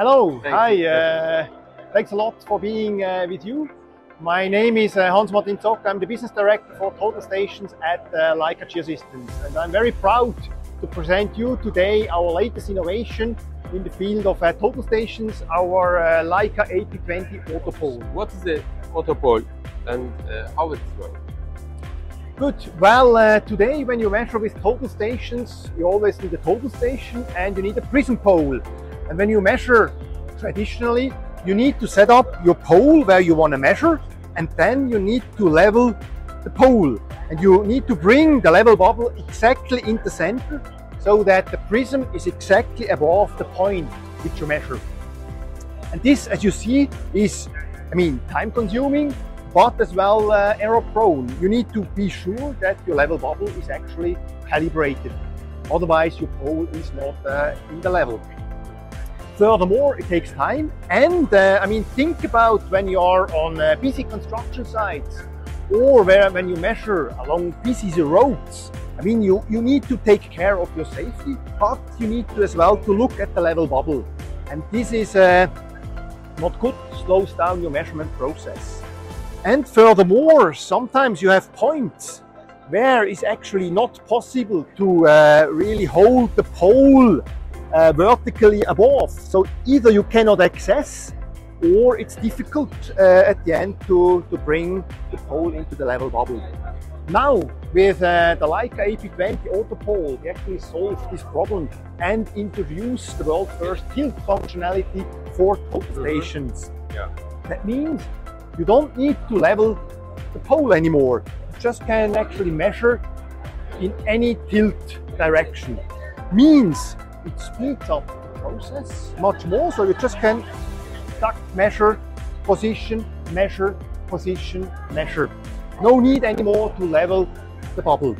Hello, Thank hi. Uh, thanks a lot for being uh, with you. My name is uh, Hans Martin Zogg. I'm the business director for Total Stations at uh, Leica Geosystems, and I'm very proud to present you today our latest innovation in the field of uh, total stations, our uh, Leica AP20 Autopole. What is the autopole and uh, how it works? Good. Well, uh, today when you measure with total stations, you always need a total station and you need a prism pole. And when you measure traditionally, you need to set up your pole where you want to measure and then you need to level the pole. And you need to bring the level bubble exactly in the center so that the prism is exactly above the point which you measure. And this, as you see, is, I mean, time consuming, but as well uh, error prone. You need to be sure that your level bubble is actually calibrated. Otherwise, your pole is not uh, in the level. Furthermore, it takes time. And uh, I mean, think about when you are on uh, busy construction sites or where when you measure along busy roads. I mean, you, you need to take care of your safety, but you need to as well to look at the level bubble. And this is uh, not good, slows down your measurement process. And furthermore, sometimes you have points where it's actually not possible to uh, really hold the pole uh, vertically above. So either you cannot access or it's difficult uh, at the end to, to bring the pole into the level bubble. Now, with uh, the Leica AP20 Autopole, we actually solved this problem and introduced the world's first tilt functionality for total stations. Yeah. That means you don't need to level the pole anymore. You just can actually measure in any tilt direction. Means it speeds up the process much more. So you just can measure, position, measure, position, measure. No need anymore to level the bubble.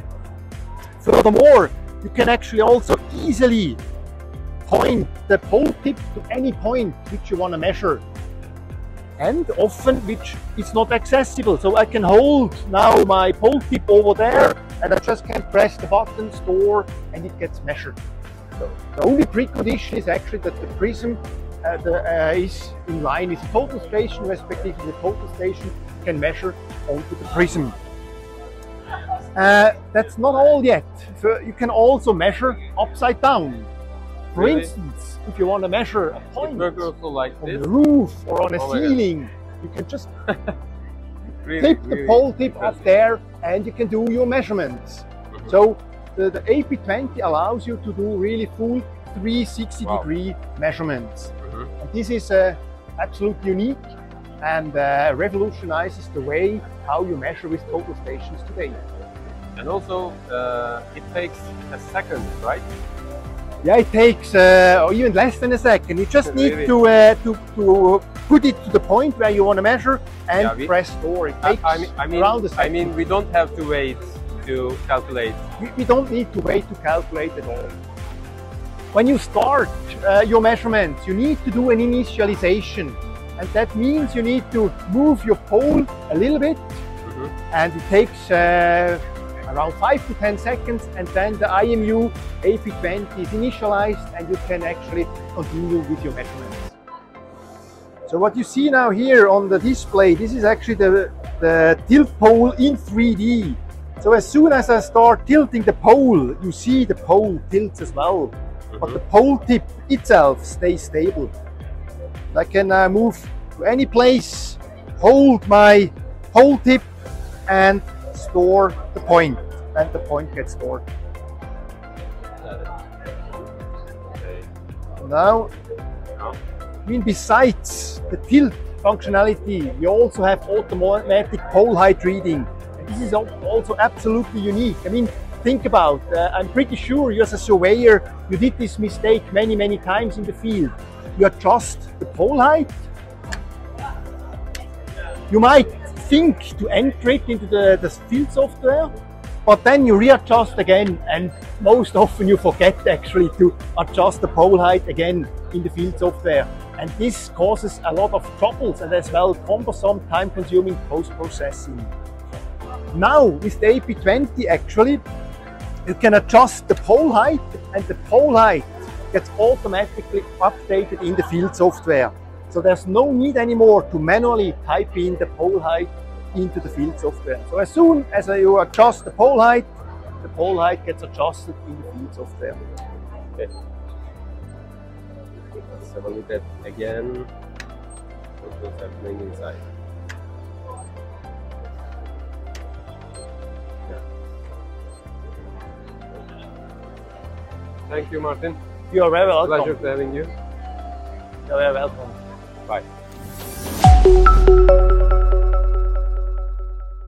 Furthermore, you can actually also easily point the pole tip to any point which you want to measure and often which is not accessible. So I can hold now my pole tip over there and I just can press the button, store, and it gets measured. So the only precondition is actually that the prism uh, the, uh, is in line with the total station, respectively the total station can measure onto the prism. Uh, that's not all yet. So you can also measure upside down. For Really? instance, if you want to measure a point like on this. the roof or on a Oh ceiling, you can just Really, tip the pole tip up there and you can do your measurements. Mhm. So the, the AP20 allows you to do really full 360 Wow. degree measurements. Mhm. And this is uh, absolutely unique and uh, revolutionizes the way how you measure with total stations today. And also, uh, it takes a second, right? Yeah, it takes uh, or even less than a second. You just need Really? to, uh, to to put it to the point where you want to measure and Yeah, we- press store. It I, takes I I mean, around a I second. mean, we don't have to wait to calculate. we, we don't need to wait to calculate at all. When you start uh, your measurements, you need to do an initialization. And that means you need to move your pole a little bit Mhm. and it takes uh, around 5 to 10 seconds and then the IMU AP20 is initialized and you can actually continue with your measurements. So what you see now here on the display, this is actually the, the tilt pole in 3D. So as soon as I start tilting the pole, you see the pole tilts as well. But the pole tip itself stays stable. I can uh, move to any place, hold my pole tip and store the point. And the point gets stored. Okay. Now. I mean, besides the tilt functionality, we also have automatic pole height reading. This is also absolutely unique. I mean, think about, uh, I'm pretty sure you as a surveyor, you did this mistake many, many times in the field. You adjust the pole height. You might think to enter it into the, the field software, but then you readjust again and most often you forget actually to adjust the pole height again in the field software and this causes a lot of troubles and as well cumbersome time consuming post processing now with the ap20 actually you can adjust the pole height and the pole height gets automatically updated in the field software. So there's no need anymore to manually type in the pole height into the field software. So as soon as you adjust the pole height, the pole height gets adjusted in the field software. Okay. Let's have a look at again what's happening inside. Thank you, Martin. You are very welcome. Pleasure having you. You are very welcome. Bye.